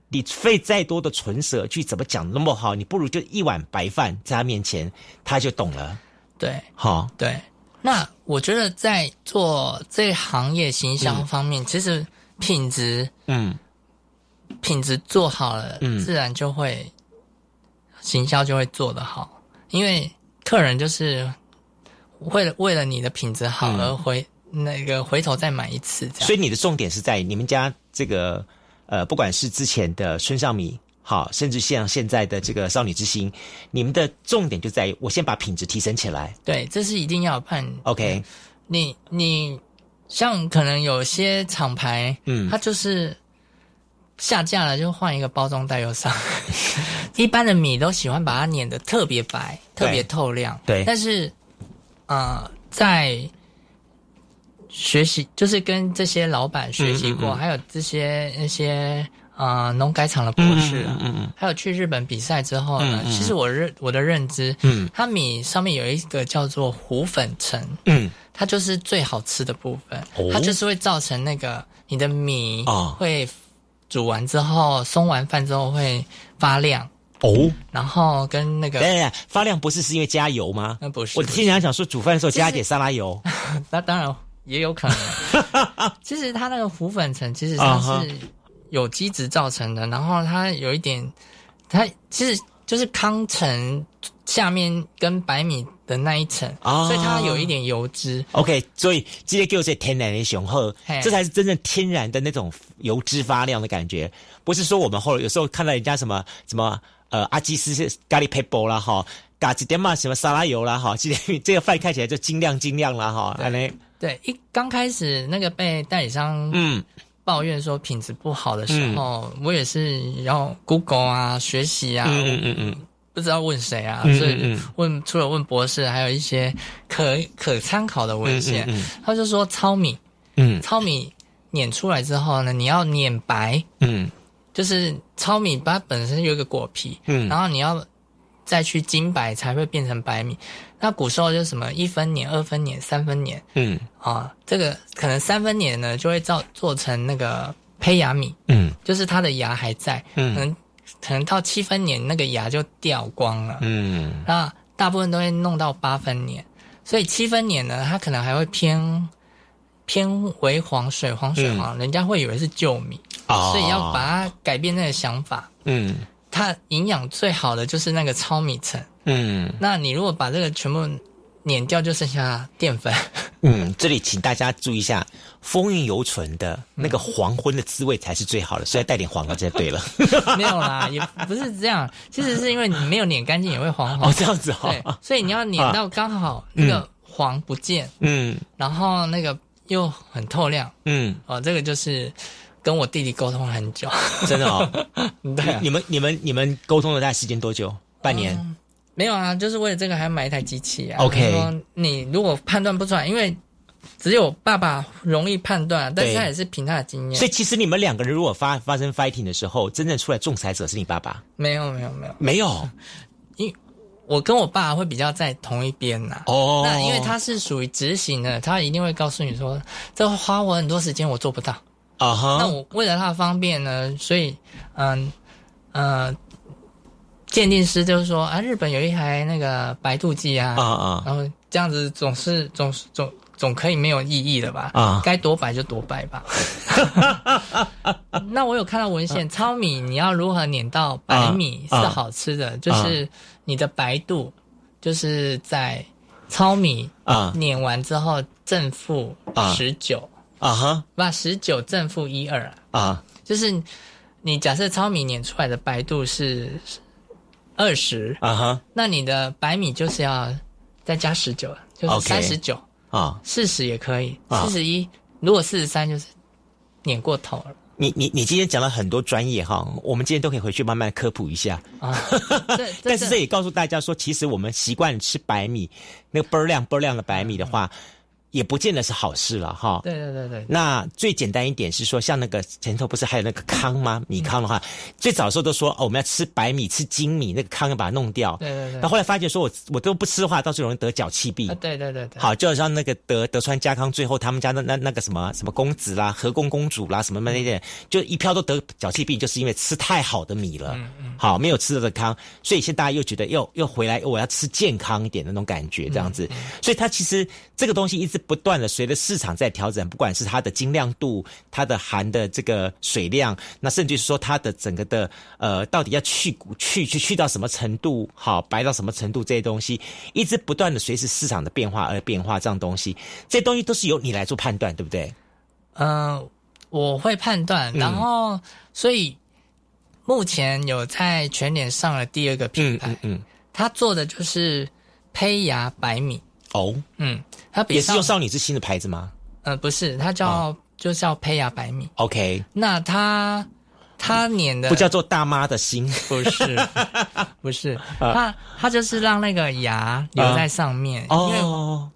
你费再多的唇舌去怎么讲那么好，你不如就一碗白饭在他面前，他就懂了。对，好，对。那我觉得在做这行业行销方面，其实品质，嗯，品质做好了，嗯，自然就会行销就会做得好，因为客人就是为了为了你的品质好而回那个回头再买一次。所以你的重点是在你们家这个呃，不管是之前的春上米。好，甚至像现在的这个少女之心，你们的重点就在于我先把品质提升起来。对，这是一定要判。OK，你你像可能有些厂牌，嗯，它就是下架了就换一个包装袋又上。一般的米都喜欢把它碾得特别白、特别透亮。对，但是呃，在学习就是跟这些老板学习过，还有这些那些。啊，农改厂的博士，嗯嗯，还有去日本比赛之后呢，其实我认我的认知，嗯，它米上面有一个叫做糊粉层，嗯，它就是最好吃的部分，它就是会造成那个你的米会煮完之后松完饭之后会发亮。哦，然后跟那个，对发亮不是是因为加油吗？那不是，我听人家讲说煮饭的时候加一点沙拉油，那当然也有可能，其实它那个浮粉层其实它是。有机质造成的，然后它有一点，它其实就是康层下面跟白米的那一层，所以它有一点油脂。OK，所以直接就是天然的雄厚，这才是真正天然的那种油脂发亮的感觉。不是说我们后有时候看到人家什么什么呃阿基斯咖喱 paper 啦哈，嘎几点嘛什么沙拉油啦哈，这个饭看起来就精亮精亮啦哈。对，一刚开始那个被代理商嗯。抱怨说品质不好的时候，我也是要 Google 啊学习啊，嗯嗯嗯，不知道问谁啊，所以问除了问博士，还有一些可可参考的文献。他就说糙米，嗯，糙米碾出来之后呢，你要碾白，嗯，就是糙米它本身有一个果皮，嗯，然后你要再去精白才会变成白米。那古时候就什么一分碾、二分碾、三分碾，嗯。啊，这个可能三分碾呢就会造做成那个胚芽米，嗯，就是它的芽还在，嗯，可能可能到七分碾那个芽就掉光了，嗯，那大部分都会弄到八分碾，所以七分碾呢，它可能还会偏偏微黄、水黄、水黄，人家会以为是旧米，所以要把它改变那个想法，嗯，它营养最好的就是那个糙米层。嗯，那你如果把这个全部碾掉，就剩下淀粉。嗯，这里请大家注意一下，风韵犹存的那个黄昏的滋味才是最好的，所以带点黄了就对了。没有啦，也不是这样，其实是因为你没有碾干净也会黄黄。哦，这样子哈。对，所以你要碾到刚好那个黄不见，嗯，然后那个又很透亮，嗯，哦，这个就是跟我弟弟沟通很久，真的哦。对，你们你们你们沟通了大概时间多久？半年。没有啊，就是为了这个还要买一台机器啊。OK，说你如果判断不出来，因为只有爸爸容易判断，但是他也是凭他的经验。所以其实你们两个人如果发发生 fighting 的时候，真正出来仲裁者是你爸爸？没有没有没有没有，因我跟我爸会比较在同一边呐。哦，那因为他是属于执行的，他一定会告诉你说，这花我很多时间，我做不到。啊哈，那我为了他的方便呢，所以嗯嗯。鉴定师就是说啊，日本有一台那个白度计啊，啊啊，然后这样子总是总是总总可以没有异议的吧？啊，该多白就多白吧。那我有看到文献，糙米你要如何碾到白米是好吃的？就是你的白度就是在糙米啊碾完之后正负十九啊哈，把十九正负一二啊，就是你假设糙米碾出来的白度是。二十啊哈，那你的白米就是要再加十九，就是三十九。啊，四十也可以，四十一。如果四十三，就是碾过头了。你你你今天讲了很多专业哈，我们今天都可以回去慢慢科普一下。啊。但是这也告诉大家说，其实我们习惯吃白米，那个倍儿亮倍儿亮的白米的话，也不见得是好事了哈。对对对对。那最简单一点是说，像那个前头不是还有那个糠吗？米糠的话，最早的时候都说哦，我们要吃白米、吃精米，那个糠要把它弄掉。对对对。那后来发觉说我我都不吃的话，到最后容易得脚气病。对对对对。好，就好像那个德德川家康最后他们家的那那个什么什么公子啦、和宫公主啦什么那些，就一票都得脚气病，就是因为吃太好的米了。嗯嗯。好，没有吃的糠，所以现在大家又觉得又又回来，我要吃健康一点的那种感觉，这样子。所以它其实这个东西一直不断的随着市场在调整，不管是它的精亮度、它的含的这个水量，那甚至是说它的整个的呃，到底要去去去去到什么程度，好白到什么程度，这些东西一直不断的随着市场的变化而变化，这样东西，这些东西都是由你来做判断，对不对？嗯，我会判断，然后所以目前有在全脸上了第二个品牌，嗯，他做的就是胚芽白米。哦，嗯，它也是用少女之心的牌子吗？呃，不是，它叫就叫胚芽白米。OK，那它它碾的不叫做大妈的心，不是，不是，它它就是让那个芽留在上面，因为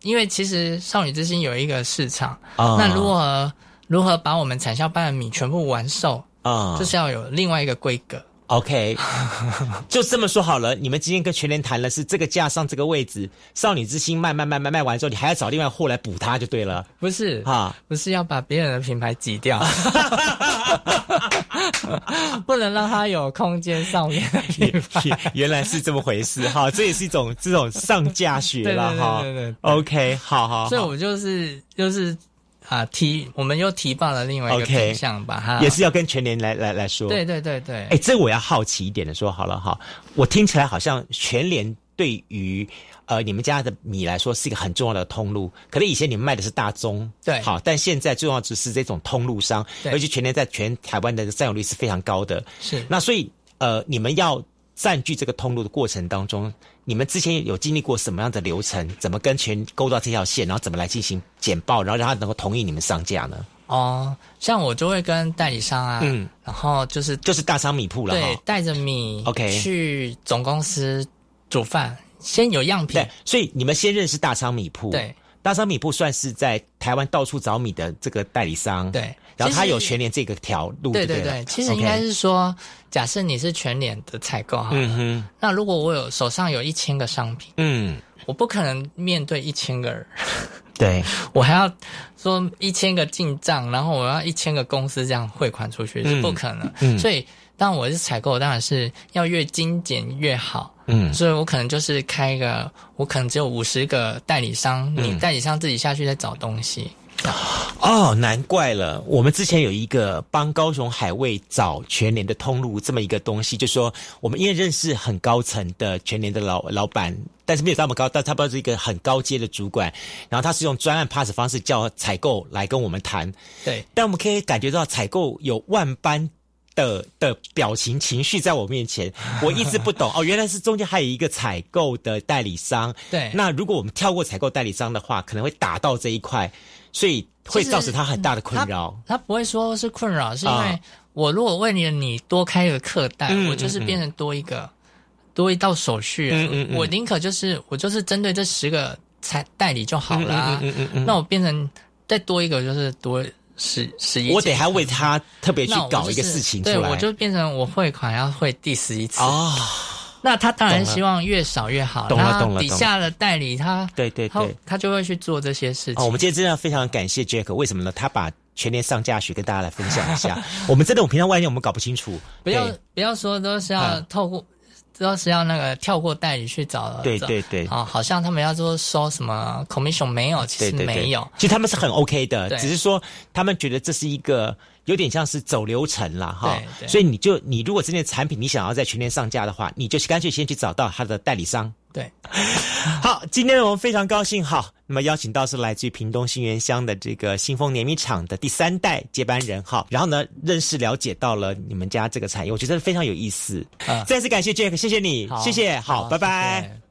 因为其实少女之心有一个市场，那如何如何把我们产销班的米全部完售啊，就是要有另外一个规格。OK，就这么说好了。你们今天跟全联谈了，是这个价上这个位置，少女之心卖卖卖卖卖完之后，你还要找另外货来补它就对了。不是啊，不是要把别人的品牌挤掉，不能让它有空间上面。原来是这么回事哈，这也是一种这种上架学了哈。对对对，OK，好好。所以我就是就是。啊，提我们又提报了另外一个品项，吧，哈。也是要跟全联来来来说。对对对对，哎，这我要好奇一点的说好了哈，我听起来好像全联对于呃你们家的米来说是一个很重要的通路，可能以前你们卖的是大宗，对，好，但现在重要只是这种通路商，而且全联在全台湾的占有率是非常高的，是。那所以呃，你们要占据这个通路的过程当中。你们之前有经历过什么样的流程？怎么跟全勾到这条线，然后怎么来进行简报，然后让他能够同意你们上架呢？哦，像我就会跟代理商啊，嗯，然后就是就是大商米铺了，对，带着米，OK，去总公司煮饭，先有样品。对，所以你们先认识大商米铺，对，大商米铺算是在台湾到处找米的这个代理商，对。然后他有全联这个条路，对对对，其实应该是说，假设你是全脸的采购哈，那如果我有手上有一千个商品，嗯，我不可能面对一千个人，对。我还要说一千个进账，然后我要一千个公司这样汇款出去是不可能，所以当我是采购，当然是要越精简越好，嗯，所以我可能就是开一个，我可能只有五十个代理商，你代理商自己下去再找东西。哦，难怪了。我们之前有一个帮高雄海味找全年的通路这么一个东西，就说我们因为认识很高层的全年的老老板，但是没有那么高，但他不是一个很高阶的主管。然后他是用专案 pass 方式叫采购来跟我们谈。对，但我们可以感觉到采购有万般的的表情情绪在我面前，我一直不懂哦，原来是中间还有一个采购的代理商。对，那如果我们跳过采购代理商的话，可能会打到这一块。所以会造成他很大的困扰。他不会说是困扰，是因为我如果为了你多开一个客单，我就是变成多一个多一道手续。我宁可就是我就是针对这十个才代理就好了。那我变成再多一个就是多十十一。我得还为他特别去搞一个事情出来。对，我就变成我汇款要汇第十一次啊。那他当然希望越少越好。懂了懂了。底下的代理他，对对对，他就会去做这些事情。哦我们今天真的非常感谢 Jack，为什么呢？他把全年上架学跟大家来分享一下。我们真的，我平常外面我们搞不清楚，不要不要说都是要透过，都是要那个跳过代理去找。对对对。啊，好像他们要说收什么 commission 没有，其实没有。其实他们是很 OK 的，只是说他们觉得这是一个。有点像是走流程了哈，所以你就你如果这件产品你想要在全年上架的话，你就干脆先去找到它的代理商。对，好，今天我们非常高兴，哈，那么邀请到是来自于屏东新源乡的这个新丰碾米厂的第三代接班人哈，然后呢认识了解到了你们家这个产业，我觉得非常有意思。再次感谢 Jack，谢谢你，谢谢，好，拜拜。